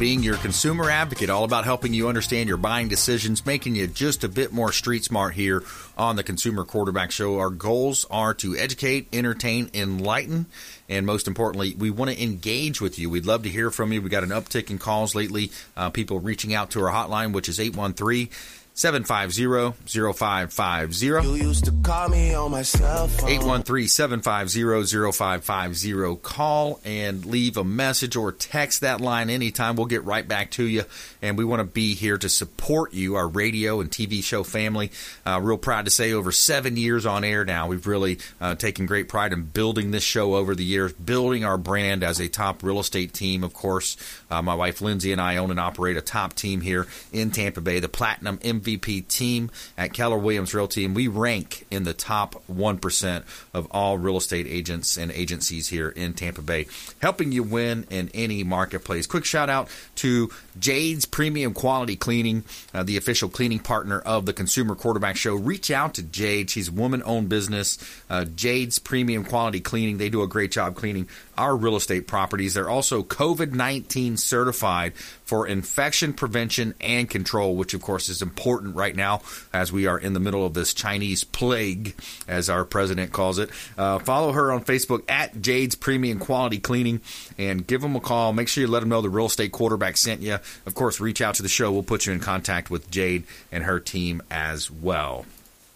being your consumer advocate, all about helping you understand your buying decisions, making you just a bit more street smart here on the Consumer Quarterback Show. Our goals are to educate, entertain, enlighten, and most importantly, we want to engage with you. We'd love to hear from you. We got an uptick in calls lately, uh, people reaching out to our hotline, which is 813- 750-0550. You used to call me on my cell phone. 813-750-0550. Call and leave a message or text that line anytime. We'll get right back to you. And we want to be here to support you, our radio and TV show family. Uh, real proud to say over seven years on air now. We've really uh, taken great pride in building this show over the years, building our brand as a top real estate team. Of course, uh, my wife Lindsay and I own and operate a top team here in Tampa Bay, the Platinum MVP team at Keller Williams Realty, and we rank in the top 1% of all real estate agents and agencies here in Tampa Bay, helping you win in any marketplace. Quick shout out to Jade's Premium Quality Cleaning, uh, the official cleaning partner of the Consumer Quarterback Show. Reach out to Jade. She's a woman owned business. Uh, Jade's Premium Quality Cleaning, they do a great job cleaning our real estate properties. They're also COVID 19 certified for infection prevention and control, which of course is important right now as we are in the middle of this Chinese plague, as our president calls it. Uh, follow her on Facebook at Jade's Premium Quality Cleaning and give them a call. Make sure you let them know the real estate quarterback sent you. Of course, reach out to the show. We'll put you in contact with Jade and her team as well.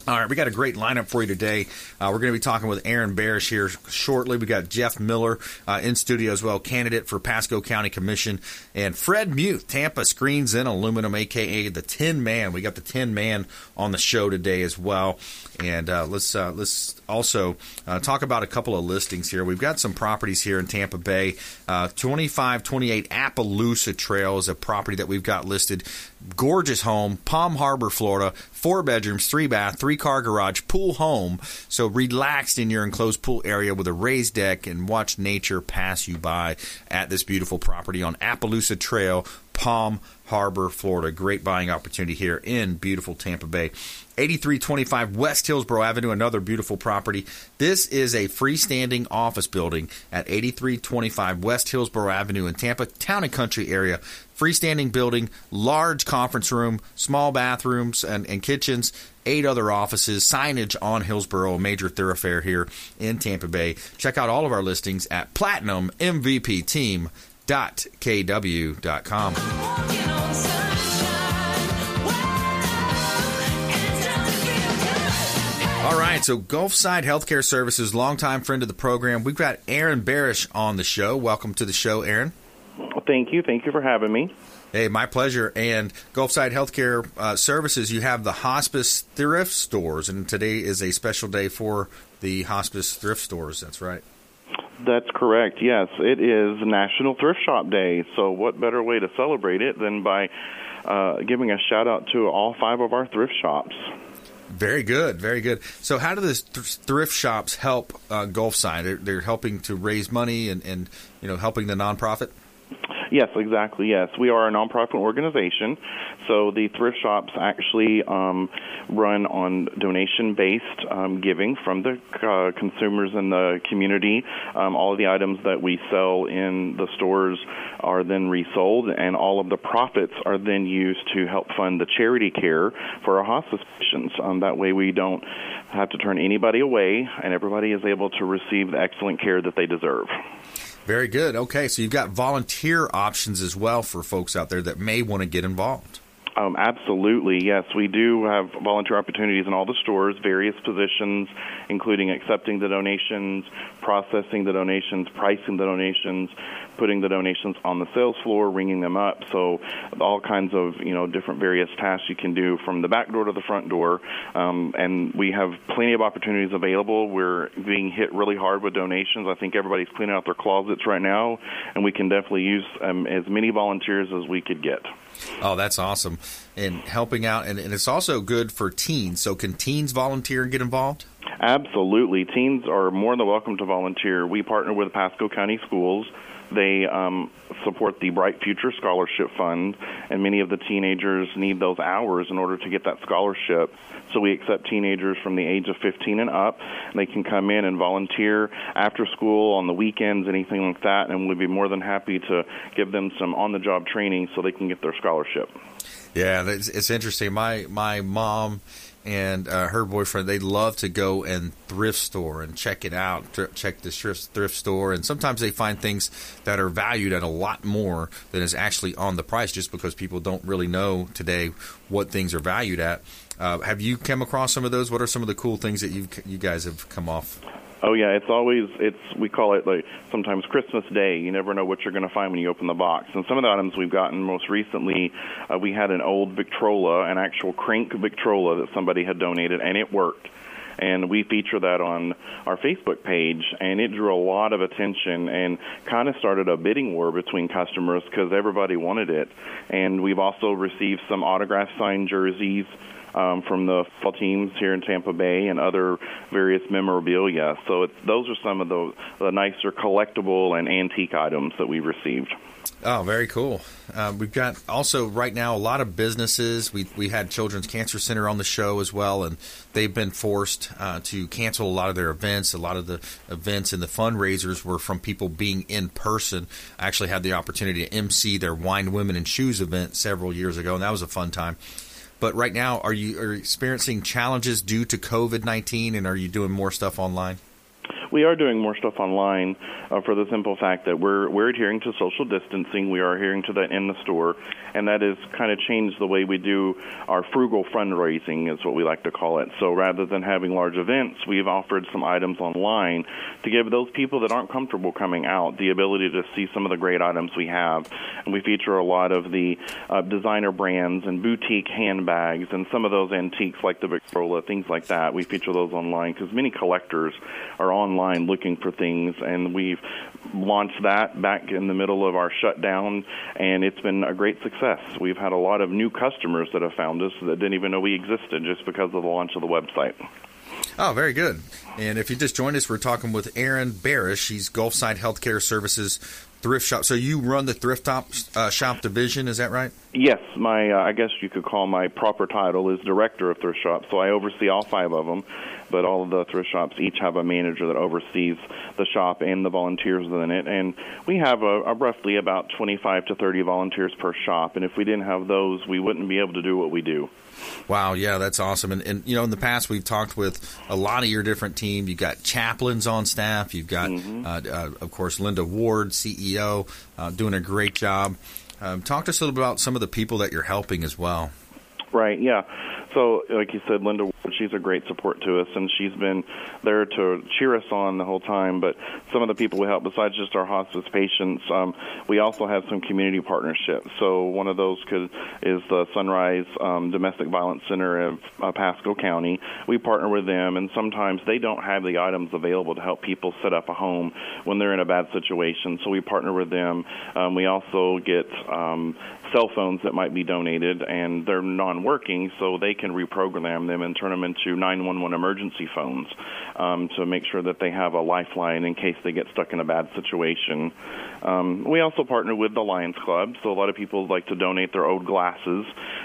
All right, we got a great lineup for you today. Uh, we're going to be talking with Aaron Barrish here shortly. We got Jeff Miller uh, in studio as well, candidate for Pasco County Commission, and Fred Muth, Tampa Screens and Aluminum, aka the Tin Man. We got the Tin Man on the show today as well, and uh, let's uh, let's also uh, talk about a couple of listings here. We've got some properties here in Tampa Bay. Uh, 2528 Appaloosa Trail is a property that we've got listed. Gorgeous home, Palm Harbor, Florida. Four bedrooms, three bath, three car garage, pool home. So relaxed in your enclosed pool area with a raised deck and watch nature pass you by at this beautiful property on Appaloosa Trail, Palm Harbor, Florida. Great buying opportunity here in beautiful Tampa Bay. 8325 West Hillsborough Avenue, another beautiful property. This is a freestanding office building at 8325 West Hillsborough Avenue in Tampa, town and country area. Freestanding building, large conference room, small bathrooms and, and kitchens, eight other offices, signage on Hillsborough, a major thoroughfare here in Tampa Bay. Check out all of our listings at platinummvpteam.kw.com. All right, so Gulfside Healthcare Services, longtime friend of the program. We've got Aaron Barrish on the show. Welcome to the show, Aaron. Thank you. Thank you for having me. Hey, my pleasure. And Gulfside Healthcare uh, Services, you have the hospice thrift stores, and today is a special day for the hospice thrift stores. That's right. That's correct. Yes, it is National Thrift Shop Day. So, what better way to celebrate it than by uh, giving a shout out to all five of our thrift shops? Very good, very good. So, how do the thrift shops help uh, Gulfside? They're, they're helping to raise money and, and you know helping the nonprofit. Yes, exactly. Yes, we are a nonprofit organization, so the thrift shops actually um, run on donation-based um, giving from the uh, consumers in the community. Um, all of the items that we sell in the stores are then resold, and all of the profits are then used to help fund the charity care for our hospice patients. Um, that way, we don't have to turn anybody away, and everybody is able to receive the excellent care that they deserve. Very good. Okay, so you've got volunteer options as well for folks out there that may want to get involved. Um, absolutely, yes. We do have volunteer opportunities in all the stores, various positions, including accepting the donations, processing the donations, pricing the donations, putting the donations on the sales floor, ringing them up. So all kinds of you know different various tasks you can do from the back door to the front door. Um, and we have plenty of opportunities available. We're being hit really hard with donations. I think everybody's cleaning out their closets right now, and we can definitely use um, as many volunteers as we could get. Oh, that's awesome. And helping out, and, and it's also good for teens. So, can teens volunteer and get involved? Absolutely. Teens are more than welcome to volunteer. We partner with Pasco County Schools. They um, support the Bright Future Scholarship Fund, and many of the teenagers need those hours in order to get that scholarship. So we accept teenagers from the age of 15 and up. And they can come in and volunteer after school, on the weekends, anything like that, and we'd be more than happy to give them some on-the-job training so they can get their scholarship. Yeah, it's, it's interesting. My my mom and uh, her boyfriend they love to go and thrift store and check it out check the thrift, thrift store. And sometimes they find things that are valued at a lot more than is actually on the price just because people don't really know today what things are valued at. Uh, have you come across some of those? What are some of the cool things that you you guys have come off Oh yeah, it's always it's we call it like sometimes Christmas Day. You never know what you're going to find when you open the box. And some of the items we've gotten most recently, uh, we had an old Victrola, an actual crank Victrola that somebody had donated, and it worked. And we feature that on our Facebook page, and it drew a lot of attention and kind of started a bidding war between customers because everybody wanted it. And we've also received some autograph signed jerseys um, from the football teams here in Tampa Bay and other various memorabilia. So those are some of the, the nicer collectible and antique items that we've received. Oh, very cool. Uh, we've got also right now a lot of businesses. We we had Children's Cancer Center on the show as well, and they've been forced uh, to cancel a lot of their events. A lot of the events and the fundraisers were from people being in person. I actually had the opportunity to MC their Wine, Women, and Shoes event several years ago, and that was a fun time. But right now, are you are you experiencing challenges due to COVID nineteen, and are you doing more stuff online? We are doing more stuff online uh, for the simple fact that we're we're adhering to social distancing. We are adhering to that in the store, and that has kind of changed the way we do our frugal fundraising, is what we like to call it. So rather than having large events, we've offered some items online to give those people that aren't comfortable coming out the ability to see some of the great items we have. And we feature a lot of the uh, designer brands and boutique handbags and some of those antiques like the Victrola, things like that. We feature those online because many collectors are online online looking for things, and we've launched that back in the middle of our shutdown, and it's been a great success. We've had a lot of new customers that have found us that didn't even know we existed just because of the launch of the website. Oh, very good. And if you just joined us, we're talking with Aaron Barrish. She's Gulfside Healthcare Services thrift shop. So you run the thrift shop, uh, shop division, is that right? Yes, my uh, I guess you could call my proper title is director of thrift shop. So I oversee all five of them, but all of the thrift shops each have a manager that oversees the shop and the volunteers in it. And we have a, a roughly about 25 to 30 volunteers per shop. And if we didn't have those, we wouldn't be able to do what we do. Wow, yeah, that's awesome. And, and, you know, in the past, we've talked with a lot of your different team. You've got chaplains on staff. You've got, mm-hmm. uh, uh, of course, Linda Ward, CEO, uh, doing a great job. Um, talk to us a little bit about some of the people that you're helping as well. Right. Yeah. So, like you said, Linda, she's a great support to us, and she's been there to cheer us on the whole time. But some of the people we help, besides just our hospice patients, um, we also have some community partnerships. So, one of those could is the Sunrise um, Domestic Violence Center of uh, Pasco County. We partner with them, and sometimes they don't have the items available to help people set up a home when they're in a bad situation. So, we partner with them. Um, we also get um, cell phones that might be donated, and they're non-working, so they can reprogram them and turn them into 911 emergency phones um, to make sure that they have a lifeline in case they get stuck in a bad situation. Um, we also partner with the Lions Club, so a lot of people like to donate their old glasses,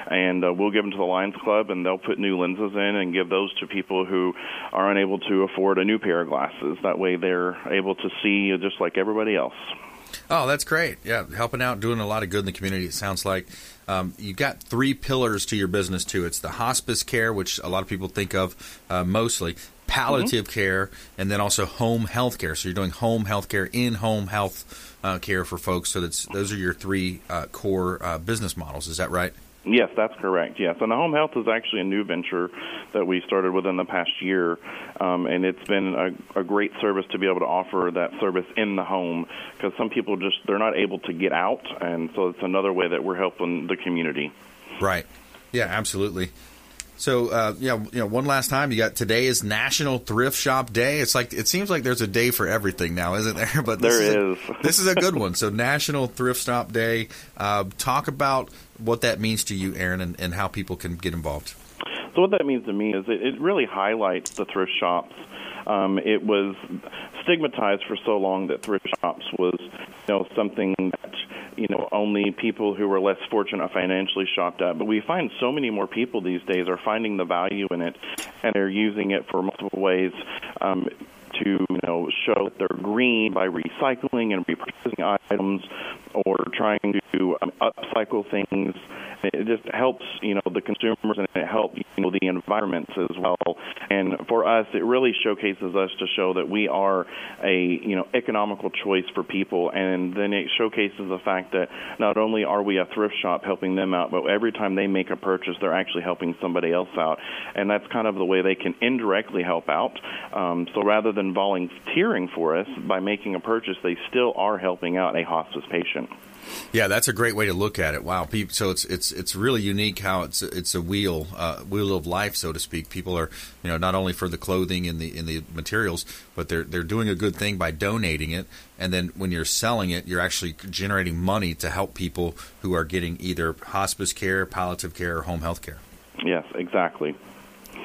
and uh, we'll give them to the Lions Club, and they'll put new lenses in and give those to people who are unable to afford a new pair of glasses. That way, they're able to see just like everybody else. Oh, that's great. Yeah, helping out, doing a lot of good in the community. It sounds like um, you've got three pillars to your business too. It's the hospice care, which a lot of people think of uh, mostly, palliative mm-hmm. care, and then also home health care. So you're doing home health care, in home health uh, care for folks. So that's those are your three uh, core uh, business models. Is that right? Yes, that's correct. Yes, and the home health is actually a new venture that we started within the past year, um, and it's been a, a, great service to be able to offer that service in the home because some people just they're not able to get out, and so it's another way that we're helping the community. Right. Yeah, absolutely. So, uh, yeah, you know, one last time, you got today is National Thrift Shop Day. It's like it seems like there's a day for everything now, isn't there? But this there is. is. A, this is a good one. So, National Thrift Shop Day. Uh, talk about what that means to you, Aaron, and, and, how people can get involved. So, what that means to me is it, it really highlights the thrift shops. Um, it was stigmatized for so long that thrift shops was, you know, something that you know only people who were less fortunate financially shopped at. But we find so many more people these days are finding the value in it, and they're using it for multiple ways. Um, to you know show that they're green by recycling and repurposing items or trying to um, upcycle things it just helps, you know, the consumers and it helps, you know, the environments as well. And for us, it really showcases us to show that we are a, you know, economical choice for people. And then it showcases the fact that not only are we a thrift shop helping them out, but every time they make a purchase, they're actually helping somebody else out. And that's kind of the way they can indirectly help out. Um, so rather than volunteering for us by making a purchase, they still are helping out a hospice patient. Yeah, that's a great way to look at it. Wow, so it's it's it's really unique how it's it's a wheel uh, wheel of life, so to speak. People are you know not only for the clothing and the in the materials, but they're they're doing a good thing by donating it, and then when you're selling it, you're actually generating money to help people who are getting either hospice care, palliative care, or home health care. Yes, exactly.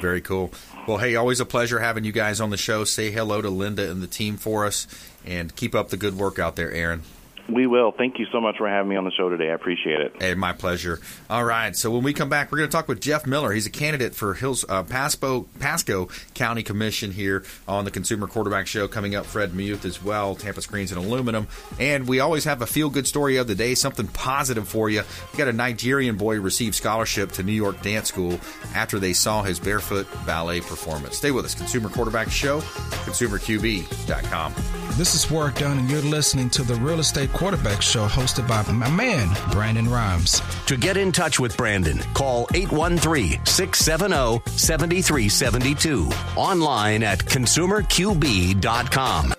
Very cool. Well, hey, always a pleasure having you guys on the show. Say hello to Linda and the team for us, and keep up the good work out there, Aaron. We will. Thank you so much for having me on the show today. I appreciate it. Hey, my pleasure. All right. So when we come back, we're going to talk with Jeff Miller. He's a candidate for Hills uh, Pasco, Pasco County Commission here on the Consumer Quarterback Show. Coming up, Fred Muth as well, Tampa Screens and Aluminum. And we always have a feel good story of the day, something positive for you. We got a Nigerian boy receive scholarship to New York Dance School after they saw his barefoot ballet performance. Stay with us. Consumer Quarterback Show, consumerqb.com. This is Work Done, and you're listening to the Real Estate Quarterback Show hosted by my man, Brandon Rhymes. To get in touch with Brandon, call 813 670 7372. Online at consumerqb.com.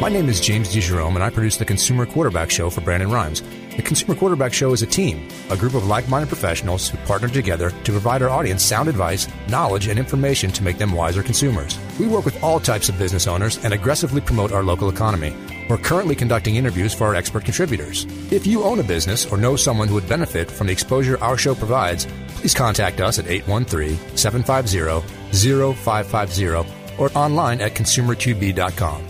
My name is James DeJerome, and I produce the Consumer Quarterback Show for Brandon Rhymes. The Consumer Quarterback Show is a team, a group of like minded professionals who partner together to provide our audience sound advice, knowledge, and information to make them wiser consumers. We work with all types of business owners and aggressively promote our local economy. We're currently conducting interviews for our expert contributors. If you own a business or know someone who would benefit from the exposure our show provides, please contact us at 813 750 0550 or online at consumerqb.com.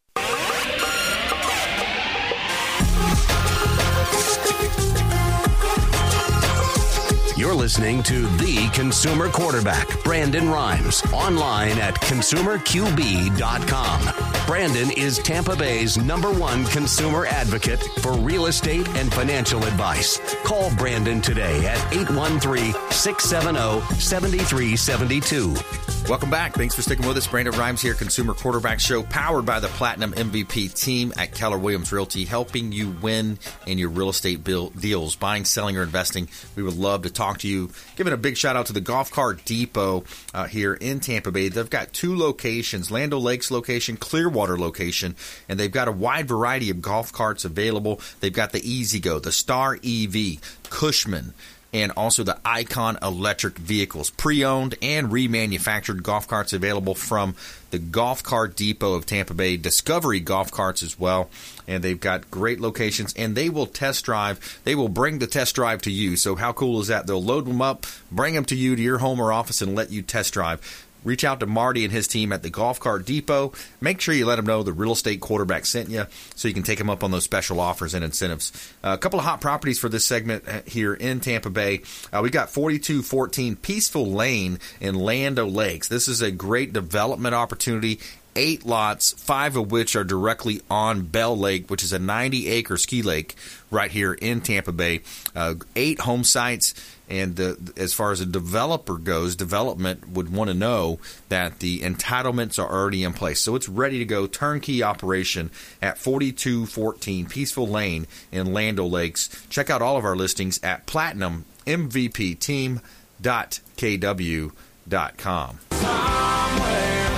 You're listening to The Consumer Quarterback, Brandon Rhymes, online at consumerqb.com. Brandon is Tampa Bay's number one consumer advocate for real estate and financial advice. Call Brandon today at 813 670 7372. Welcome back. Thanks for sticking with us. Brandon Rhymes here, Consumer Quarterback Show, powered by the Platinum MVP team at Keller Williams Realty, helping you win in your real estate deals, buying, selling, or investing. We would love to talk to you. Giving a big shout out to the Golf Cart Depot uh, here in Tampa Bay. They've got two locations Land Lakes location, Clearwater location, and they've got a wide variety of golf carts available. They've got the E-Z-GO, the Star EV, Cushman. And also the Icon electric vehicles, pre owned and remanufactured golf carts available from the Golf Cart Depot of Tampa Bay, Discovery Golf Carts as well. And they've got great locations and they will test drive. They will bring the test drive to you. So, how cool is that? They'll load them up, bring them to you to your home or office, and let you test drive reach out to Marty and his team at the Golf Cart Depot. Make sure you let them know the real estate quarterback sent you so you can take them up on those special offers and incentives. Uh, a couple of hot properties for this segment uh, here in Tampa Bay. Uh, we got 4214 Peaceful Lane in Land Lakes. This is a great development opportunity eight lots, five of which are directly on Bell Lake, which is a 90 acre ski lake right here in Tampa Bay. Uh, eight home sites. And the, as far as a developer goes, development would want to know that the entitlements are already in place. So it's ready to go, turnkey operation at 4214 Peaceful Lane in Land Lakes. Check out all of our listings at platinummvpteam.kw.com. Somewhere,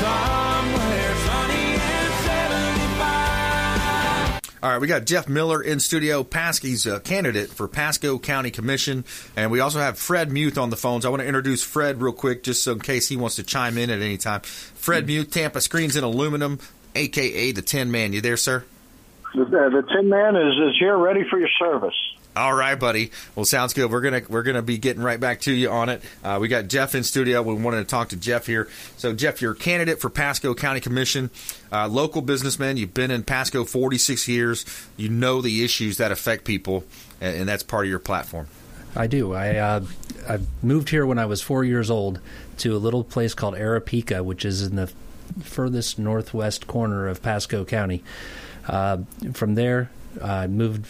somewhere All right, we got Jeff Miller in studio. Pasco's a candidate for Pasco County Commission, and we also have Fred Muth on the phones. I want to introduce Fred real quick, just so in case he wants to chime in at any time. Fred Muth, Tampa Screens and Aluminum, aka the Tin Man. You there, sir? The, the Tin Man is is here, ready for your service. All right, buddy. Well, sounds good. We're gonna we're gonna be getting right back to you on it. Uh, we got Jeff in studio. We wanted to talk to Jeff here. So, Jeff, you're a candidate for Pasco County Commission, uh, local businessman. You've been in Pasco 46 years. You know the issues that affect people, and, and that's part of your platform. I do. I uh, I moved here when I was four years old to a little place called Aripeka, which is in the furthest northwest corner of Pasco County. Uh, from there, I moved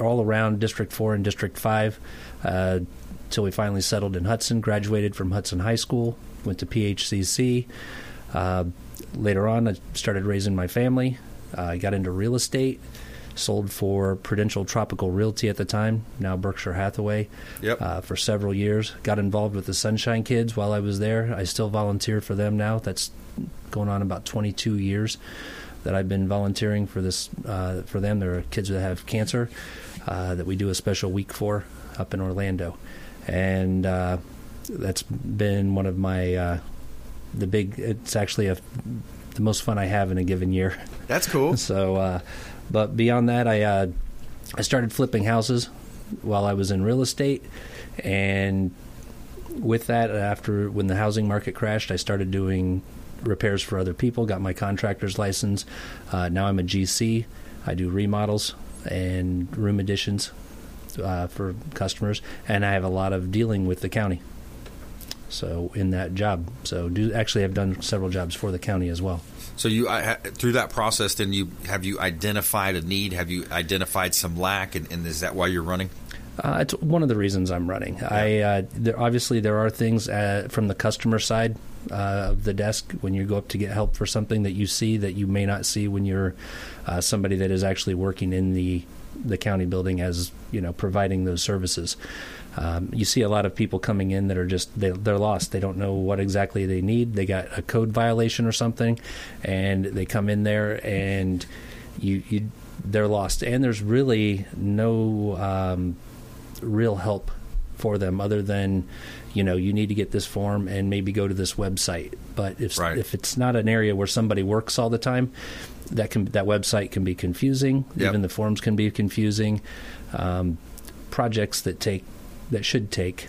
all around District 4 and District 5 uh, until we finally settled in Hudson, graduated from Hudson High School, went to PHCC. Uh, later on, I started raising my family. Uh, I got into real estate, sold for Prudential Tropical Realty at the time, now Berkshire Hathaway, yep. uh, for several years. Got involved with the Sunshine Kids while I was there. I still volunteer for them now. That's going on about 22 years that I've been volunteering for this uh, for them. There are kids that have cancer uh, that we do a special week for up in Orlando, and uh, that's been one of my uh, the big. It's actually a the most fun I have in a given year. That's cool. so, uh, but beyond that, I uh, I started flipping houses while I was in real estate, and with that, after when the housing market crashed, I started doing repairs for other people. Got my contractor's license. Uh, now I'm a GC. I do remodels and room additions uh, for customers, and I have a lot of dealing with the county. So in that job, so do actually I've done several jobs for the county as well. So you uh, through that process, then you have you identified a need? Have you identified some lack, and, and is that why you're running? Uh, it's one of the reasons I'm running. Yeah. I uh, there, obviously there are things uh, from the customer side uh, of the desk when you go up to get help for something that you see that you may not see when you're uh, somebody that is actually working in the the county building as you know providing those services. Um, you see a lot of people coming in that are just they, they're lost. They don't know what exactly they need. They got a code violation or something, and they come in there and you you they're lost. And there's really no um, real help for them other than you know you need to get this form and maybe go to this website but if right. if it's not an area where somebody works all the time that can that website can be confusing yep. even the forms can be confusing um, projects that take that should take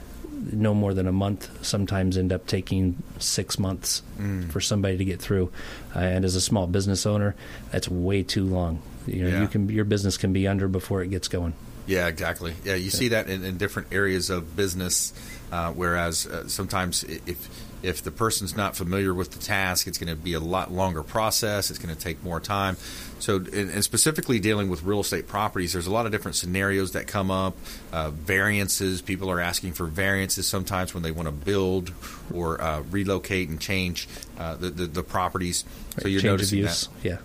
no more than a month sometimes end up taking six months mm. for somebody to get through uh, and as a small business owner that's way too long you know yeah. you can your business can be under before it gets going yeah, exactly. Yeah, you see that in, in different areas of business. Uh, whereas uh, sometimes if if the person's not familiar with the task, it's going to be a lot longer process. It's going to take more time. So, and, and, specifically dealing with real estate properties, there's a lot of different scenarios that come up. Uh, variances. People are asking for variances sometimes when they want to build or uh, relocate and change uh, the, the, the properties. So you're change noticing that. Yeah.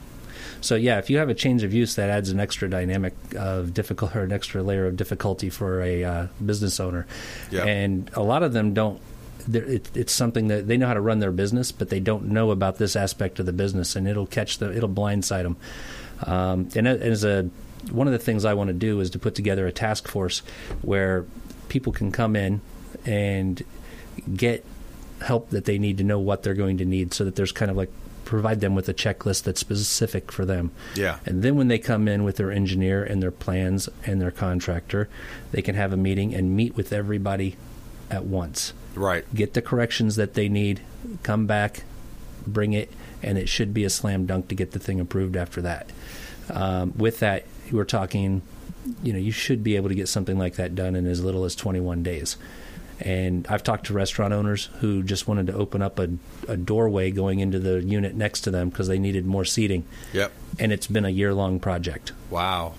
So yeah, if you have a change of use, that adds an extra dynamic of difficult or an extra layer of difficulty for a uh, business owner. Yeah. And a lot of them don't. It, it's something that they know how to run their business, but they don't know about this aspect of the business, and it'll catch them. It'll blindside them. Um, and as a one of the things I want to do is to put together a task force where people can come in and get help that they need to know what they're going to need so that there's kind of like provide them with a checklist that's specific for them. Yeah. And then when they come in with their engineer and their plans and their contractor, they can have a meeting and meet with everybody at once. Right. Get the corrections that they need, come back, bring it, and it should be a slam dunk to get the thing approved after that. Um, with that, we're talking, you know, you should be able to get something like that done in as little as 21 days. And I've talked to restaurant owners who just wanted to open up a, a doorway going into the unit next to them because they needed more seating. Yep. And it's been a year long project. Wow.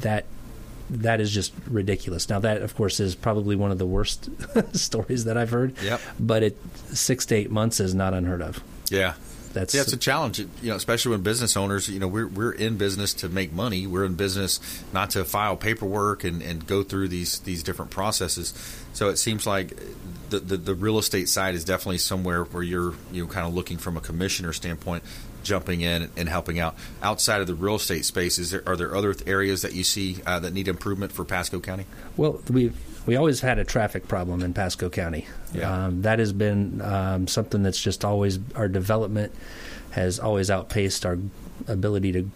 That that is just ridiculous. Now that of course is probably one of the worst stories that I've heard. Yep. But it six to eight months is not unheard of. Yeah. That's yeah, it's a challenge. You know, especially when business owners, you know, we're we're in business to make money. We're in business not to file paperwork and, and go through these these different processes. So it seems like the, the, the real estate side is definitely somewhere where you're you know kind of looking from a commissioner standpoint, jumping in and helping out. Outside of the real estate space, is there are there other areas that you see uh, that need improvement for Pasco County? Well, we we always had a traffic problem in Pasco County. Yeah. Um, that has been um, something that's just always our development has always outpaced our ability to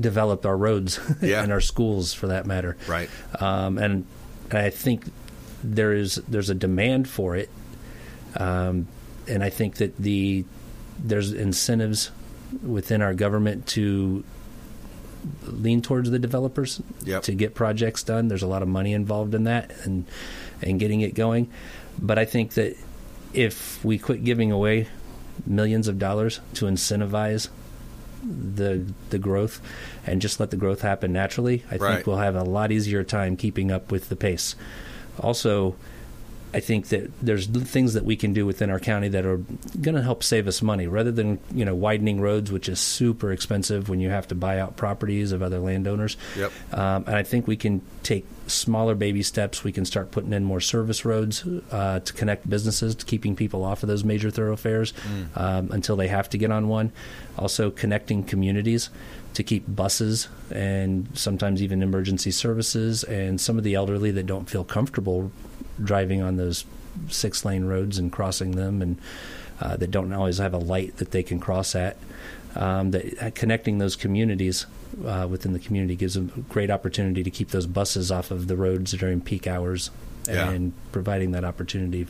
develop our roads Yeah. and our schools, for that matter. Right. Um, and, and I think there is there's a demand for it, um, and I think that the there's incentives within our government to lean towards the developers Yep. to get projects done. There's a lot of money involved in that and and getting it going. But I think that if we quit giving away millions of dollars to incentivize the the growth and just let the growth happen naturally, I Right. think we'll have a lot easier time keeping up with the pace. Also, I think that there's things that we can do within our county that are going to help save us money, rather than you know widening roads, which is super expensive when you have to buy out properties of other landowners. Yep. Um, and I think we can take smaller baby steps. We can start putting in more service roads uh, to connect businesses, to keeping people off of those major thoroughfares um, until they have to get on one. Also, connecting communities to keep buses and sometimes even emergency services and some of the elderly that don't feel comfortable driving on those six lane roads and crossing them and uh, that don't always have a light that they can cross at. Um, that uh, connecting those communities uh, within the community gives them a great opportunity to keep those buses off of the roads during peak hours Yeah. and providing that opportunity.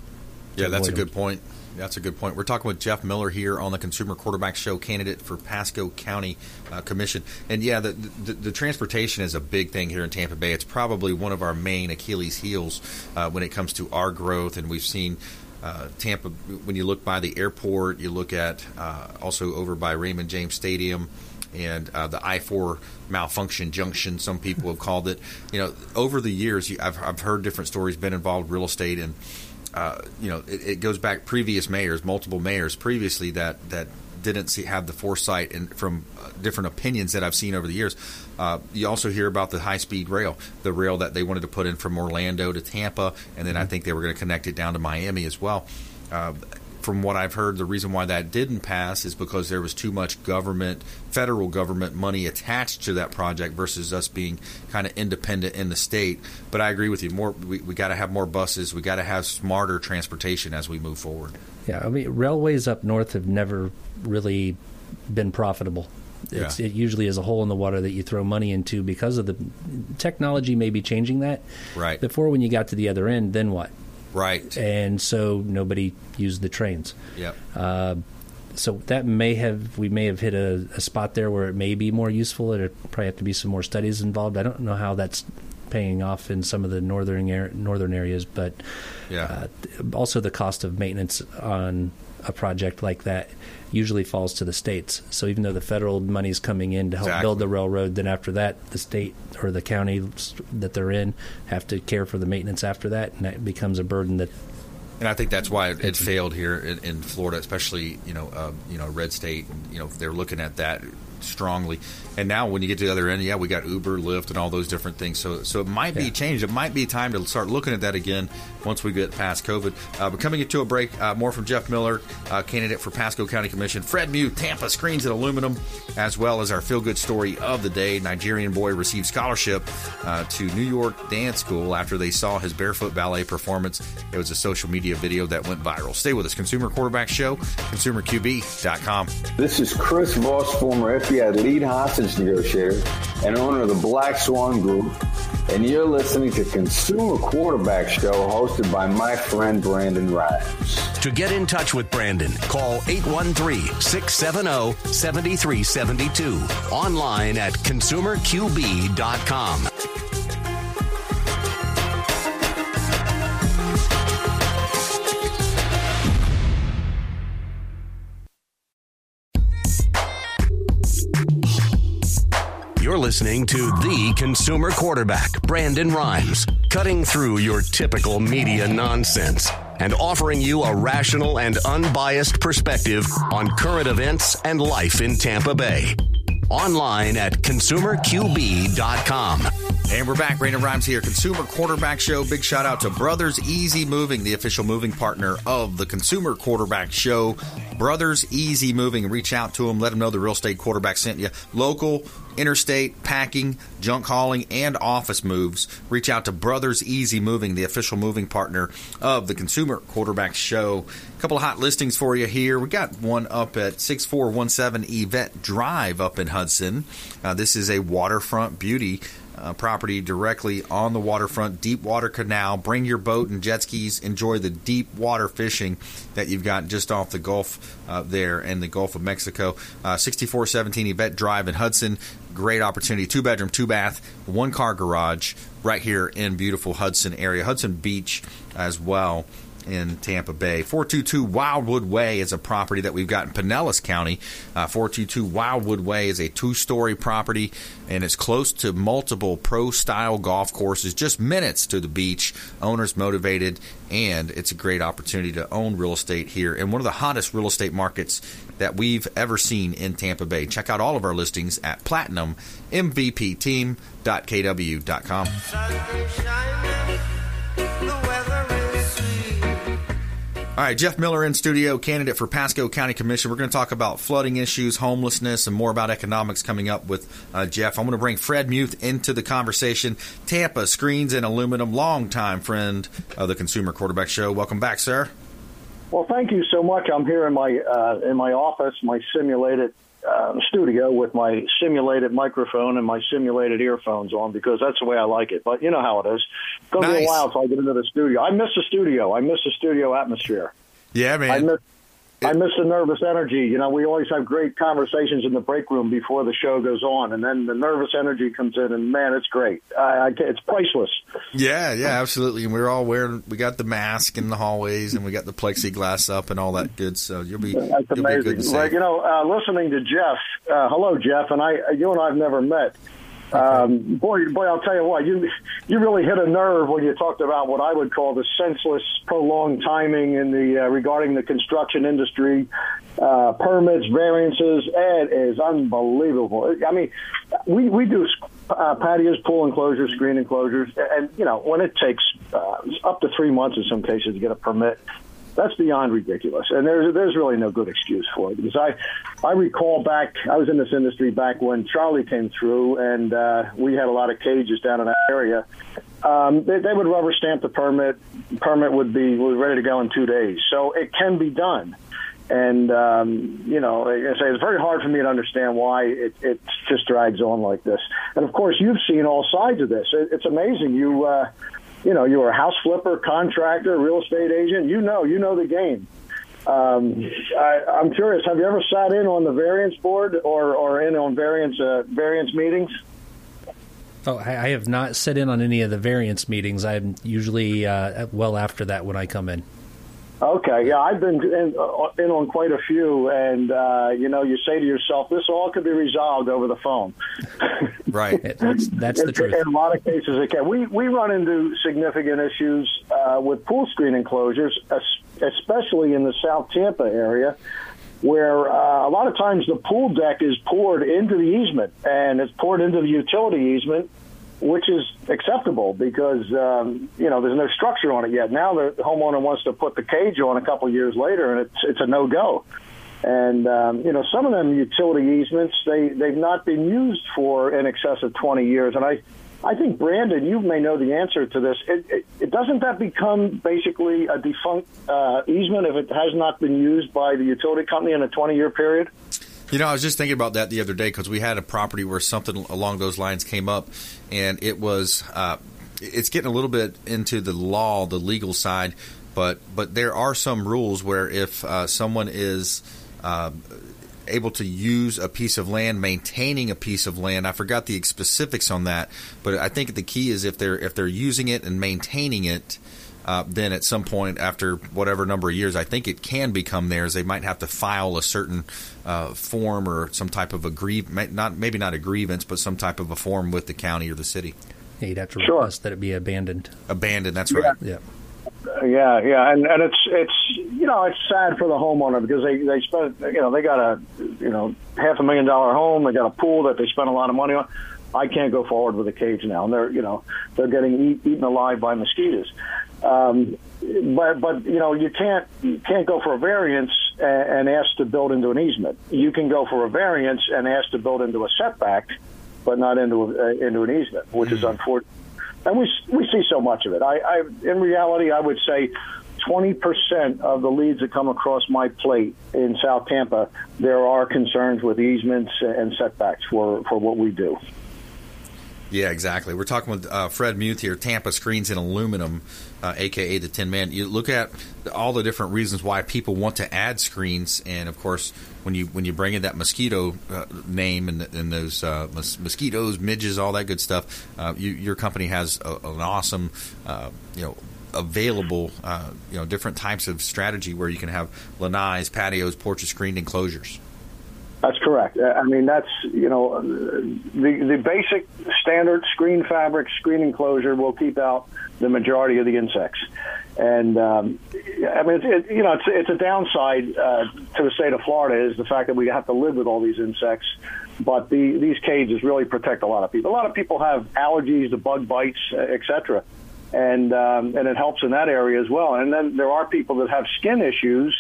Yeah, that's a good point. That's a good point. We're talking with Jeff Miller here on the Consumer Quarterback Show, candidate for Pasco County uh, Commission. And yeah, the, the the transportation is a big thing here in Tampa Bay. It's probably one of our main Achilles heels uh, when it comes to our growth. And we've seen uh, Tampa when you look by the airport, you look at uh, also over by Raymond James Stadium and uh, the I four malfunction junction. Some people have called it. You know, over the years, you, I've I've heard different stories. Been involved in real estate, and uh, you know, it, it goes back previous mayors, multiple mayors previously that that didn't see have the foresight and from uh, different opinions that I've seen over the years. Uh, you also hear about the high speed rail, the rail that they wanted to put in from Orlando to Tampa, and then I think they were going to connect it down to Miami as well. Uh, from what I've heard, the reason why that didn't pass is because there was too much government, federal government money attached to that project versus us being kind of independent in the state. But I agree with you. More, we, we got to have more buses. We got to have smarter transportation as we move forward. Yeah, I mean, railways up north have never really been profitable. It's, Yeah. It usually is a hole in the water that you throw money into because of the technology may be changing that. Right. Before, when you got to the other end, then what? Right. And so nobody used the trains. Yep. Uh, so that may have we may have hit a, a spot there where it may be more useful. There probably have to be some more studies involved. I don't know how that's paying off in some of the northern air, northern areas, but Yeah. uh, also the cost of maintenance on a project like that usually falls to the states. So even though the federal money is coming in to help Exactly. build the railroad, then after that, the state or the county that they're in have to care for the maintenance after that, and that becomes a burden that And I think that's why it, it failed here in, in Florida, especially you know uh, you know red state. You know they're looking at that strongly. And now when you get to the other end, yeah, we got Uber, Lyft, and all those different things. So so it might be changed. It might be time to start looking at that again once we get past COVID. Uh, but coming into a break, uh, more from Jeff Miller, uh, candidate for Pasco County Commission. Fred Muth, Tampa Screens and Aluminum, as well as our feel good story of the day. Nigerian boy received scholarship uh, to New York Dance School after they saw his barefoot ballet performance. It was a social media video that went viral. Stay with us. Consumer Quarterback Show, consumerqb.com. This is Chris Voss, former FBI lead hostage negotiator and owner of the Black Swan Group, and you're listening to Consumer Quarterback Show hosted by my friend Brandon Rhymes. To get in touch with Brandon, call 813 670 7372. Online at consumerqb.com. You're listening to the consumer quarterback, Brandon Rhymes, cutting through your typical media nonsense and offering you a rational and unbiased perspective on current events and life in Tampa Bay. Online at consumerqb.com. And we're back. Brandon Rhymes here, Consumer Quarterback Show. Big shout out to Brothers Easy Moving, the official moving partner of the Consumer Quarterback Show. Brothers Easy Moving. Reach out to them. Let them know the real estate quarterback sent you. Local, interstate, packing, junk hauling, and office moves. Reach out to Brothers Easy Moving, the official moving partner of the Consumer Quarterback Show. A couple of hot listings for you here. We got one up at 6417 Yvette Drive up in Hudson. Uh, this is a waterfront beauty uh, property directly on the waterfront, deep water canal. Bring your boat and jet skis. Enjoy the deep water fishing that you've got just off the Gulf uh, there and the Gulf of Mexico. Uh, 6417 Yvette Drive in Hudson. Great opportunity. Two bedroom, two bath, one car garage right here in beautiful Hudson area. Hudson Beach as well in Tampa Bay. 422 Wildwood Way is a property that we've got in Pinellas County. Uh, 422 Wildwood Way is a two story property and it's close to multiple pro style golf courses, just minutes to the beach. Owners motivated, and it's a great opportunity to own real estate here in one of the hottest real estate markets that we've ever seen in Tampa Bay. Check out all of our listings at platinummvpteam.kw.com. All right, Jeff Miller in studio, candidate for Pasco County Commission. We're going to talk about flooding issues, homelessness, and more about economics coming up with uh, Jeff. I'm going to bring Fred Muth into the conversation. Tampa Screens and Aluminum, longtime friend of the Consumer Quarterback Show. Welcome back, sir. Well, thank you so much. I'm here in my uh, in my office, my simulated uh, studio with my simulated microphone and my simulated earphones on because that's the way I like it. But you know how it is. It's going to be a while until I get into the studio. I miss the studio. I miss the studio atmosphere. Yeah, man. I miss I miss the nervous energy. You know, we always have great conversations in the break room before the show goes on, and then the nervous energy comes in, and man, it's great. I, I, it's priceless. Yeah, yeah, absolutely. And we're all wearing, we got the mask in the hallways and we got the plexiglass up and all that good. So you'll be, That's you'll be good amazing. and But, you know, uh, listening to Jeff, uh, hello, Jeff, and I, you and I have never met. Um, boy, boy, I'll tell you what, you you really hit a nerve when you talked about what I would call the senseless, prolonged timing in the uh, regarding the construction industry, uh, permits, variances. It is unbelievable. I mean, we we do uh, patios, pool enclosures, screen enclosures, and you know when it takes uh, up to three months in some cases to get a permit that's beyond ridiculous. And there's there's really no good excuse for it because I I recall back I was in this industry back when Charlie came through and uh, we had a lot of cages down in that area. Um, they, they would rubber stamp the permit. Permit would be was ready to go in two days. So it can be done. And um, you know, like I say it's very hard for me to understand why it, it just drags on like this. And of course, you've seen all sides of this. It, it's amazing. You uh, you know, you were a house flipper, contractor, real estate agent. You know, you know the game. Um, I, I'm curious. Have you ever sat in on the variance board or, or in on variance uh, variance meetings? Oh, I I have not sat in on any of the variance meetings. I'm usually uh, well after that when I come in. Okay, yeah, I've been in, uh, in on quite a few, and uh, you know, you say to yourself, "This all could be resolved over the phone." Right. That's that's the truth. In a lot of cases, it can. We we run into significant issues uh, with pool screen enclosures, especially in the South Tampa area. where uh, a lot of times the pool deck is poured into the easement and it's poured into the utility easement, which is acceptable because um, you know there's no structure on it yet. Now the homeowner wants to put the cage on a couple years later, and it's it's a no go. And um, you know some of them utility easements they they've not been used for in excess of 20 years, and I I think Brandon, you may know the answer to this. It, it, it doesn't that become basically a defunct uh, easement if it has not been used by the utility company in a 20 year period? You know, I was just thinking about that the other day because we had a property where something along those lines came up, and it was uh, it's getting a little bit into the law, the legal side, but but there are some rules where if uh, someone is uh, able to use a piece of land, maintaining a piece of land. I forgot the specifics on that, but I think the key is if they're if they're using it and maintaining it. Uh, then at some point after whatever number of years, I think it can become theirs. They might have to file a certain uh, form or some type of a grievance, not maybe not a grievance, but some type of a form with the county or the city. Yeah, you'd have to sure. request that it be abandoned. Abandoned. That's right. Yeah. Yeah, yeah, and and it's it's you know it's sad for the homeowner because they they spent you know they got a you know half a million dollar home, they got a pool that they spent a lot of money on. I can't go forward with a cage now, and they're you know they're getting eat, eaten alive by mosquitoes. Um, but but you know you can't you can't go for a variance and, and ask to build into an easement. You can go for a variance and ask to build into a setback, but not into a, into an easement, which mm. is unfortunate and we we see so much of it. I, I in reality, I would say. 20% of the leads that come across my plate in South Tampa, there are concerns with easements and setbacks for, for what we do. Yeah, exactly. We're talking with uh, Fred Muth here, Tampa Screens and Aluminum, uh, aka the Tin Man. You look at all the different reasons why people want to add screens, and of course, when you when you bring in that mosquito uh, name and, and those uh, mos- mosquitoes, midges, all that good stuff, uh, you, your company has a, an awesome, uh, you know available, uh, you know, different types of strategy where you can have lanais, patios, porches, screened enclosures. That's correct. Uh, I mean, that's you know, the the basic standard screen fabric screen enclosure will keep out the majority of the insects. And um, I mean, it's, it, you know, it's it's a downside uh, to the state of Florida is the fact that we have to live with all these insects. But the, these cages really protect a lot of people. A lot of people have allergies to bug bites, uh, etc. And um, and it helps in that area as well. And then there are people that have skin issues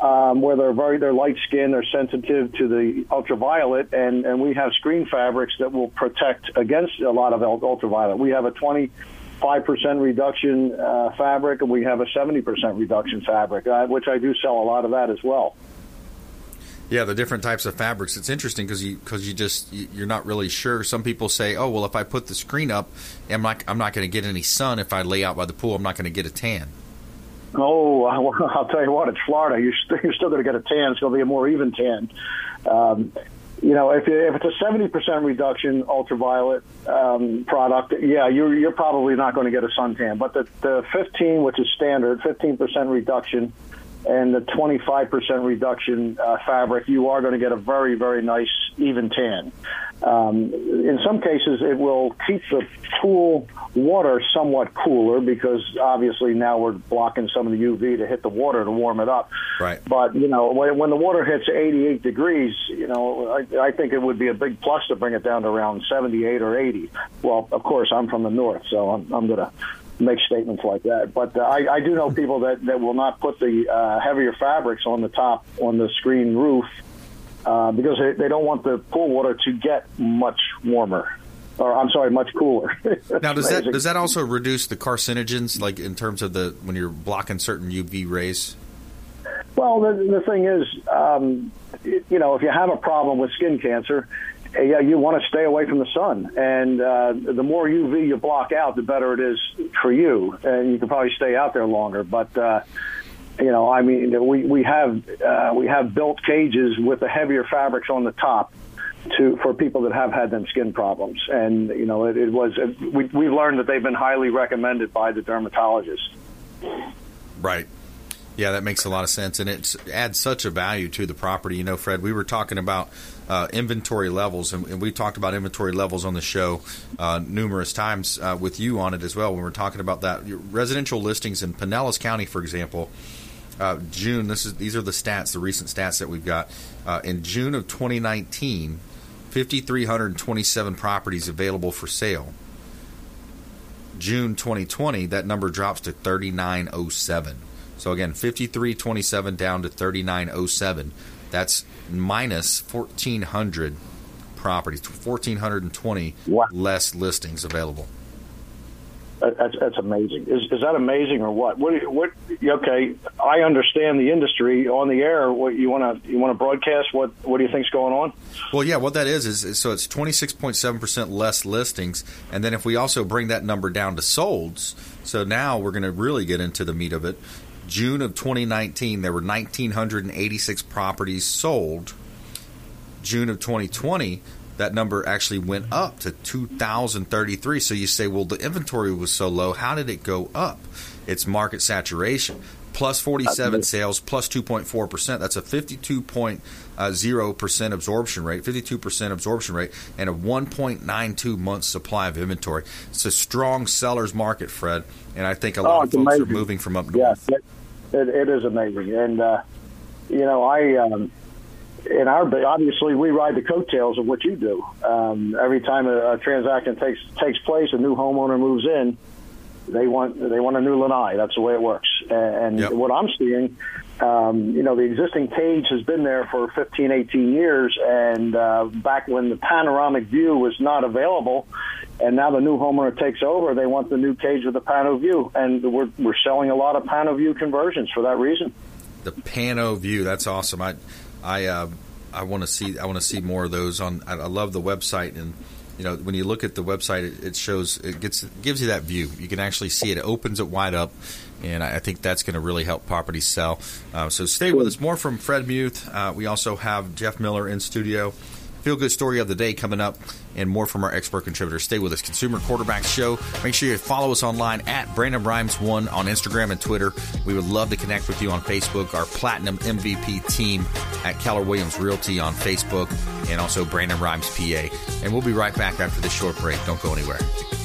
um, where they're very they're light skinned, they're sensitive to the ultraviolet, and and we have screen fabrics that will protect against a lot of ultraviolet. We have a 25 percent reduction uh, fabric, and we have a 70 percent reduction fabric, uh, which I do sell a lot of that as well. Yeah, the different types of fabrics. It's interesting because you because you just you're not really sure. Some people say, "Oh, well, if I put the screen up, I'm not I'm not going to get any sun. If I lay out by the pool, I'm not going to get a tan." Oh, I'll tell you what, it's Florida. You're, you're still going to get a tan. It's going to be a more even tan. Um, you know, if, if it's a 70% reduction ultraviolet um, product, yeah, you're, you're probably not going to get a suntan. But the, the 15, which is standard, 15% reduction, and the 25% reduction uh, fabric, you are going to get a very, very nice even tan. Um, in some cases, it will keep the pool water somewhat cooler because obviously now we're blocking some of the UV to hit the water to warm it up. Right. But you know, when, when the water hits 88 degrees, you know, I, I think it would be a big plus to bring it down to around 78 or 80. Well, of course, I'm from the north, so I'm, I'm going to make statements like that. But uh, I, I do know people that, that will not put the uh, heavier fabrics on the top on the screen roof uh, because they, they don't want the pool water to get much warmer. Or I'm sorry, much cooler. now, does that does that also reduce the carcinogens, like in terms of the when you're blocking certain UV rays? Well, the, the thing is, um, you know, if you have a problem with skin cancer, yeah, you want to stay away from the sun, and uh, the more UV you block out, the better it is for you, and you can probably stay out there longer. But uh, you know, I mean, we we have uh, we have built cages with the heavier fabrics on the top to for people that have had them skin problems, and you know, it, it was it, we we've learned that they've been highly recommended by the dermatologist. Right. Yeah, that makes a lot of sense, and it adds such a value to the property. You know, Fred, we were talking about uh, inventory levels, and, and, we talked about inventory levels on the show uh, numerous times uh, with you on it as well. When we are talking about that, residential listings in Pinellas County, for example, uh, June. This is these are the stats, the recent stats that we've got. Uh, in June of 2019, 5,327 properties available for sale. June 2020, that number drops to 3,907. So again, 5,327 down to 3,907. That's minus 1,400 properties, 1,420 wow. less listings available. That's, that's amazing. Is, is that amazing or what? What? What? Okay, I understand the industry on the air. What you want to you want to broadcast? What What do you think's going on? Well, yeah, what that is is, is so it's twenty six point seven percent less listings, and then if we also bring that number down to solds, so now we're going to really get into the meat of it. June of 2019, there were 1,986 properties sold. June of 2020, that number actually went up to 2,033. So you say, well, the inventory was so low. How did it go up? It's market saturation. Plus 47 sales, plus 2.4%. That's a 52.0% uh, absorption rate, 52% absorption rate, and a 1.92 months supply of inventory. It's a strong seller's market, Fred, and I think a lot oh, of folks amazing. are moving from up north. Yeah, it, it is amazing. And, uh, you know, I. Um, in our obviously we ride the coattails of what you do. Um, every time a, a, transaction takes takes place, a new homeowner moves in. They want they want a new lanai. That's the way it works. And, yep. what I'm seeing, um, you know, the existing cage has been there for 15, 18 years, and uh, back when the panoramic view was not available, and now the new homeowner takes over, they want the new cage with the pano view, and we're we're selling a lot of pano view conversions for that reason. The pano view, that's awesome. I I uh, I want to see I want to see more of those on. I, I, love the website and you know when you look at the website, it, it shows it gets it gives you that view. You can actually see it. It opens it wide up, and I, think that's going to really help properties sell. Uh, so stay with us. More from Fred Muth. Uh, we also have Jeff Miller in studio. Feel good story of the day coming up, and more from our expert contributors. Stay with us. Consumer Quarterback Show. Make sure you follow us online at Brandon Rhymes1 on Instagram and Twitter. We would love to connect with you on Facebook. Our Platinum MVP team at Keller Williams Realty on Facebook, and also Brandon Rhymes PA. And we'll be right back after this short break. Don't go anywhere.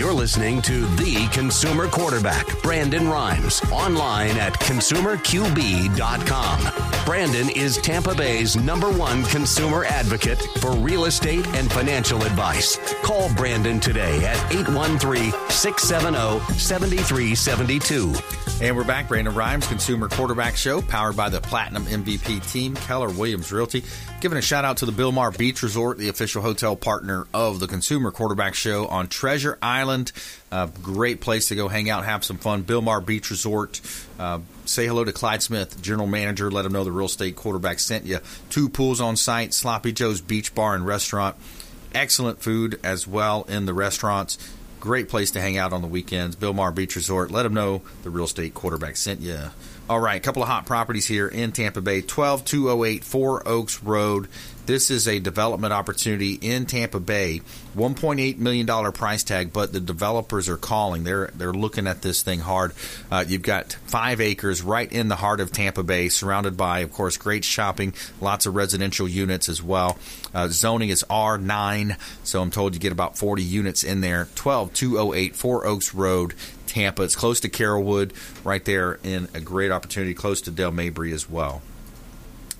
You're listening to The Consumer Quarterback, Brandon Rhymes, online at consumerqb.com. Brandon is Tampa Bay's number one consumer advocate for real estate and financial advice. Call Brandon today at 813 670 7372. And we're back. Brandon Rhymes, Consumer Quarterback Show, powered by the Platinum MVP team, Keller Williams Realty. Giving a shout out to the Bilmar Beach Resort, the official hotel partner of the Consumer Quarterback Show on Treasure Island. Uh, great place to go hang out, have some fun. Bilmar Beach Resort. Uh, say hello to Clyde Smith, general manager. Let him know the real estate quarterback sent you. Two pools on site, Sloppy Joe's Beach Bar and Restaurant. Excellent food as well in the restaurants Great place to hang out on the weekends. Bilmar Beach Resort. Let them know the real estate quarterback sent you. All right, a couple of hot properties here in Tampa Bay 12208 Four Oaks Road. This is a development opportunity in Tampa Bay. $1.8 million price tag, but the developers are calling. They're they're looking at this thing hard. Uh, you've got five acres right in the heart of Tampa Bay, surrounded by, of course, great shopping, lots of residential units as well. Uh, zoning is R9, so I'm told you get about 40 units in there. 12208 Four Oaks Road. Tampa. It's close to Carrollwood, right there in a great opportunity, close to Dale Mabry as well.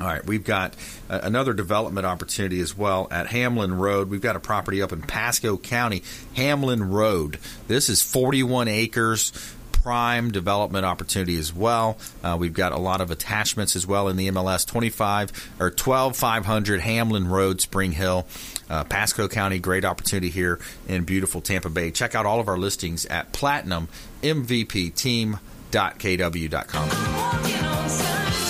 All right, we've got uh, another development opportunity as well at Hamlin Road. We've got a property up in Pasco County, Hamlin Road. This is 41 acres, prime development opportunity as well. Uh, we've got a lot of attachments as well in the MLS 25 or 12500 Hamlin Road, Spring Hill. Uh, Pasco County, great opportunity here in beautiful Tampa Bay. Check out all of our listings at platinummvpteam.kw.com.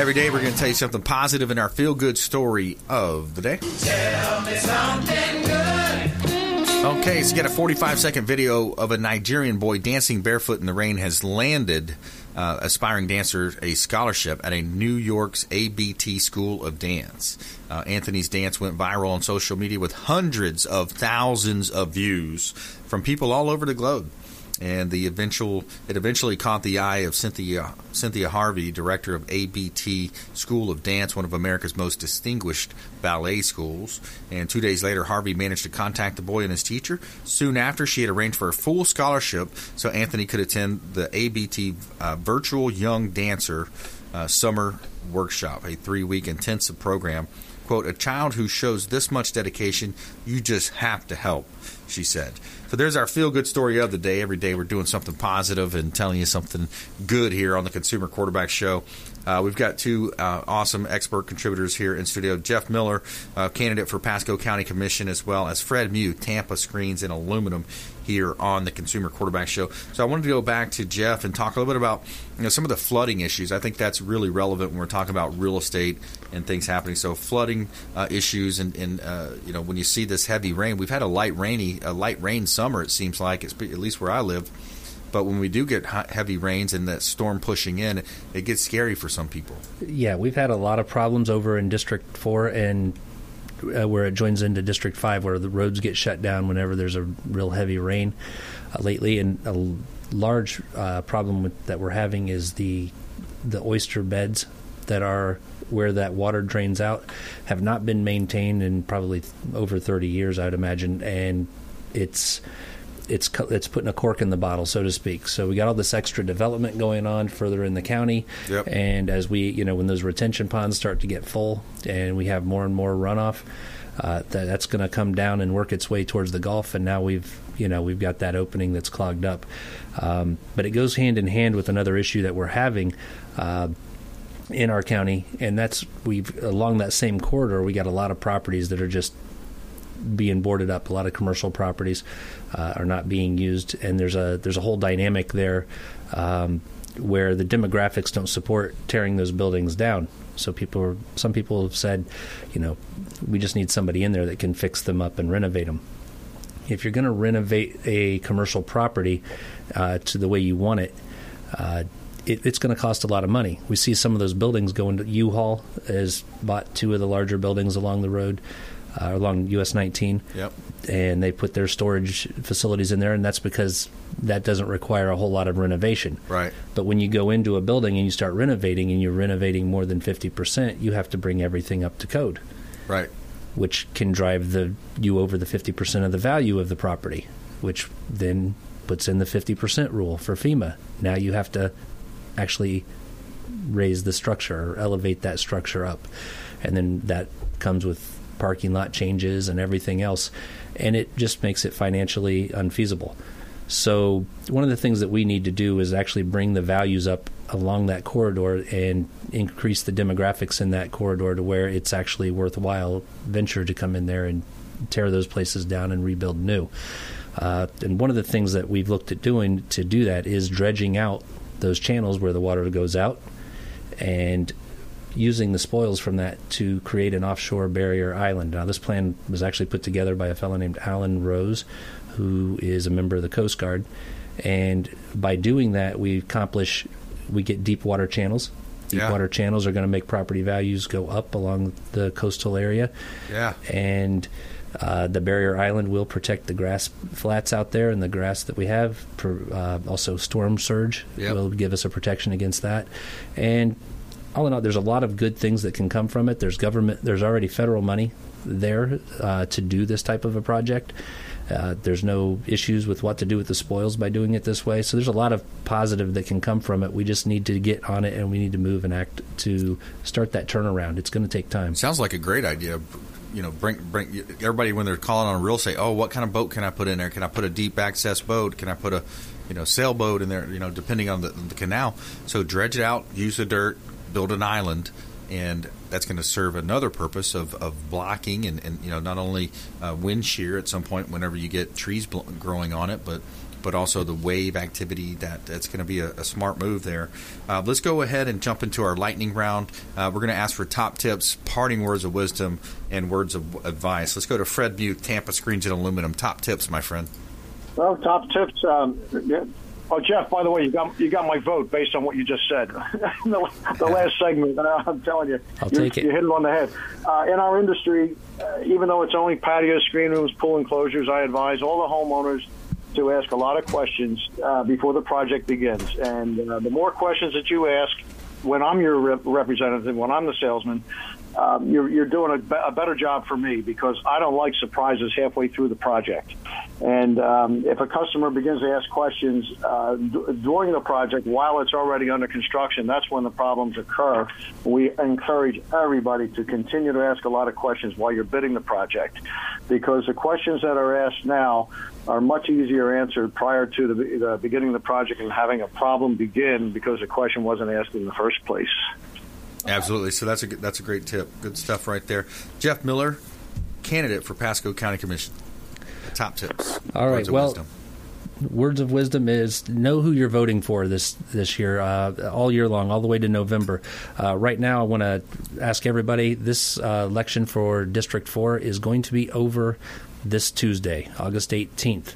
Every day, we're going to tell you something positive in our feel good story of the day. Tell me something good. Okay, so you got a 45 second video of a Nigerian boy dancing barefoot in the rain has landed uh, aspiring dancer a scholarship at a New York's ABT School of Dance. Uh, Anthony's dance went viral on social media with hundreds of thousands of views from people all over the globe and the eventual it eventually caught the eye of Cynthia Cynthia Harvey, director of ABT School of Dance, one of America's most distinguished ballet schools. And two days later, Harvey managed to contact the boy and his teacher. Soon after, she had arranged for a full scholarship so Anthony could attend the ABT uh, Virtual Young Dancer uh, Summer Workshop, a three-week intensive program quote, a child who shows this much dedication, you just have to help, she said. So there's our feel good story of the day. Every day we're doing something positive and telling you something good here on the Consumer Quarterback Show. Uh, we've got two uh, awesome expert contributors here in studio Jeff Miller, uh, candidate for Pasco County Commission, as well as Fred Muth, Tampa Screens and Aluminum, here on the Consumer Quarterback Show. So I wanted to go back to Jeff and talk a little bit about you know, some of the flooding issues. I think that's really relevant when we're talking about real estate and things happening. So flooding uh, issues and, and uh, you know when you see this heavy rain, we've had a light rainy, a light rain summer. It seems like, it's at least where I live. But when we do get heavy rains and that storm pushing in, it gets scary for some people. Yeah, we've had a lot of problems over in District 4 and uh, where it joins into District 5, where the roads get shut down whenever there's a real heavy rain uh, lately. And a large uh, problem with, that we're having is the the oyster beds that are where that water drains out have not been maintained in probably over 30 years, I'd imagine, and it's it's it's putting a cork in the bottle, so to speak. So we got all this extra development going on further in the county, yep. and as we, you know, when those retention ponds start to get full and we have more and more runoff, uh, that, that's going to come down and work its way towards the Gulf. And now we've, you know, we've got that opening that's clogged up. Um, but it goes hand in hand with another issue that we're having. Uh, in our county, and that's we've along that same corridor. We got a lot of properties that are just being boarded up. A lot of commercial properties uh, are not being used, and there's a there's a whole dynamic there um, where the demographics don't support tearing those buildings down. So people, are, some people have said, you know, we just need somebody in there that can fix them up and renovate them. If you're going to renovate a commercial property uh, to the way you want it, uh, it, it's going to cost a lot of money. We see some of those buildings going to U-Haul has bought two of the larger buildings along the road uh, along US 19. Yep. And they put their storage facilities in there, and that's because that doesn't require a whole lot of renovation. Right. But when you go into a building and you start renovating, and you're renovating more than 50%, you have to bring everything up to code. Right. Which can drive the you over the 50% of the value of the property, which then puts in the 50% rule for FEMA. Now you have to actually raise the structure or elevate that structure up. And then that comes with parking lot changes and everything else, and it just makes it financially unfeasible. So, one of the things that we need to do is actually bring the values up along that corridor and increase the demographics in that corridor to where it's actually worthwhile venture to come in there and tear those places down and rebuild new. Uh, and one of the things that we've looked at doing to do that is dredging out those channels where the water goes out and using the spoils from that to create an offshore barrier island. Now, this plan was actually put together by a fellow named Alan Rose, who is a member of the Coast Guard. And by doing that, we accomplish we get deep water channels. Deep Yeah. water channels are going to make property values go up along the coastal area. Yeah. And uh, the barrier island will protect the grass flats out there and the grass that we have. Per, uh, also, storm surge Yep. will give us a protection against that. And all in all, there's a lot of good things that can come from it. There's government. There's already federal money there uh, to do this type of a project. Uh, there's no issues with what to do with the spoils by doing it this way. So there's a lot of positive that can come from it. We just need to get on it and we need to move and act to start that turnaround. It's going to take time. Sounds like a great idea. You know, bring bring everybody when they're calling on a real estate. Oh, what kind of boat can I put in there? Can I put a deep access boat? Can I put a you know sailboat in there? You know, depending on the, the canal. So dredge it out, use the dirt, build an island, and that's going to serve another purpose of, of blocking and, and you know not only uh, wind shear at some point whenever you get trees bl- growing on it, but but also the wave activity that that's going to be a, a smart move there. Uh, let's go ahead and jump into our lightning round. Uh, we're going to ask for top tips, parting words of wisdom, and words of advice. Let's go to Fred Muth, Tampa Screens and Aluminum. Top tips, my friend. Well, top tips. Um. Oh, Jeff. By the way, you got you got my vote based on what you just said. the, the last segment, I'm telling you, I'll you, take it. you hit it on the head. Uh, in our industry, uh, even though it's only patio screen rooms, pool enclosures, I advise all the homeowners to ask a lot of questions uh, before the project begins. And uh, the more questions that you ask, when I'm your rep- representative, when I'm the salesman, um, you're, you're doing a, be- a better job for me because I don't like surprises halfway through the project. And um, if a customer begins to ask questions uh, d- during the project while it's already under construction, that's when the problems occur. We encourage everybody to continue to ask a lot of questions while you're bidding the project because the questions that are asked now are much easier answered prior to the, the beginning of the project and having a problem begin because the question wasn't asked in the first place. Absolutely. So that's a that's a great tip. Good stuff right there. Jeff Miller, candidate for Pasco County Commission. Top tips. All right. words of Well, wisdom. words of wisdom is know who you're voting for this this year, uh, all year long, all the way to November. Uh, right now, I want to ask everybody: this uh, election for District Four is going to be over this Tuesday, August 18th.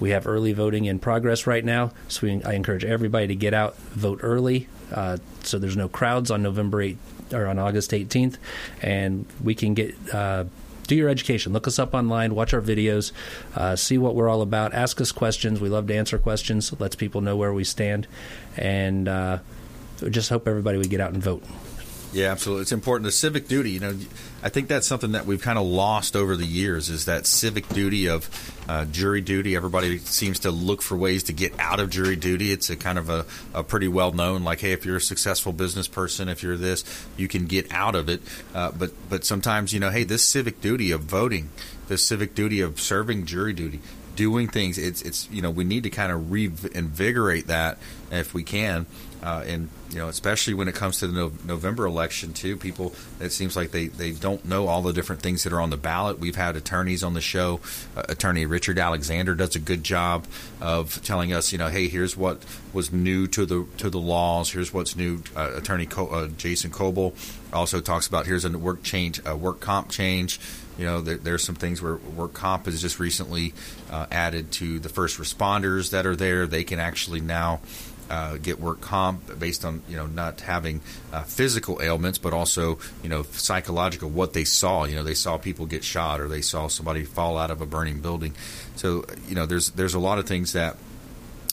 We have early voting in progress right now, so we, I encourage everybody to get out, vote early, uh, so there's no crowds on November 8th or on August 18th, and we can get. Uh, do your education. Look us up online. Watch our videos. Uh, see what we're all about. Ask us questions. We love to answer questions. Lets people know where we stand, and uh, just hope everybody would get out and vote. Yeah, absolutely. It's important. The civic duty, you know, I think that's something that we've kind of lost over the years is that civic duty of uh, jury duty. Everybody seems to look for ways to get out of jury duty. It's a kind of a, a pretty well known, like, hey, if you're a successful business person, if you're this, you can get out of it. Uh, but but sometimes, you know, hey, this civic duty of voting, this civic duty of serving jury duty, doing things, it's it's you know, we need to kind of reinvigorate that if we can. Uh, and you know, especially when it comes to the no- November election, too, people it seems like they, they don't know all the different things that are on the ballot. We've had attorneys on the show. Uh, Attorney Richard Alexander does a good job of telling us, you know, hey, here's what was new to the to the laws. Here's what's new. Uh, Attorney Co- uh, Jason Coble also talks about here's a work change, a work comp change. You know, there, there's some things where work comp is just recently uh, added to the first responders that are there. They can actually now uh, get work comp based on you know not having uh, physical ailments, but also you know psychological what they saw. You know, they saw people get shot or they saw somebody fall out of a burning building. So you know, there's there's a lot of things that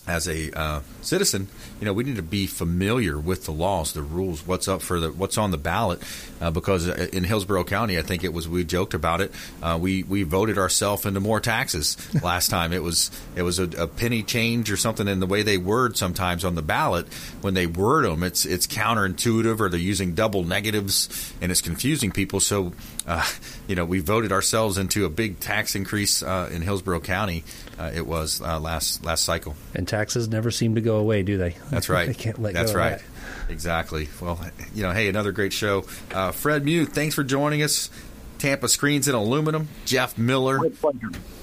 as a uh, citizen, you know, we need to be familiar with the laws, the rules, what's up for the what's on the ballot. Uh, because in Hillsborough County, I think it was we joked about it. Uh, we we voted ourselves into more taxes last time. It was it was a, a penny change or something in the way they word sometimes on the ballot. When they word them, it's it's counterintuitive or they're using double negatives and it's confusing people. So, uh, you know, we voted ourselves into a big tax increase uh, in Hillsborough County. Uh, it was uh, last last cycle. And taxes never seem to go away, do they? That's right. they can't let That's go right. of that. Exactly. Well, you know, hey, another great show. Uh, Fred Muth, thanks for joining us. Tampa Screens and Aluminum. Jeff Miller.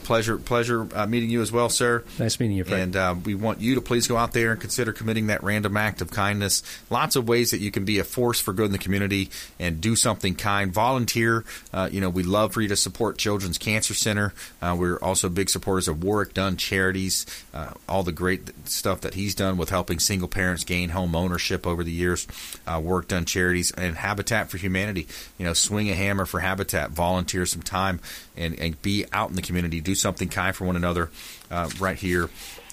Pleasure. pleasure uh, meeting you as well, sir. Nice meeting you, Fred. And uh, we want you to please go out there and consider committing that random act of kindness. Lots of ways that you can be a force for good in the community and do something kind. Volunteer. Uh, you know, we love for you to support Children's Cancer Center. Uh, we're also big supporters of Warrick Dunn Charities. Uh, all the great stuff that he's done with helping single parents gain home ownership over the years. Uh, Warrick Dunn Charities and Habitat for Humanity. You know, swing a hammer for Habitat. Volunteer some time and, and be out in the community. Do something kind for one another uh, right here.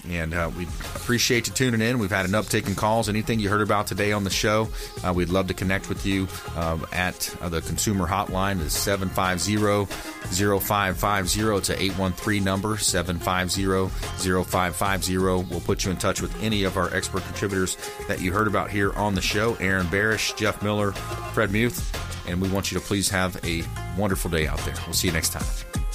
And uh, we appreciate you tuning in. We've had an uptick in calls. Anything you heard about today on the show, uh, we'd love to connect with you uh, at uh, the consumer hotline. It's 750-0550. It's a 813 number, 750-0550. We'll put you in touch with any of our expert contributors that you heard about here on the show. Aaron Barrish, Jeff Miller, Fred Muth. And we want you to please have a wonderful day out there. We'll see you next time.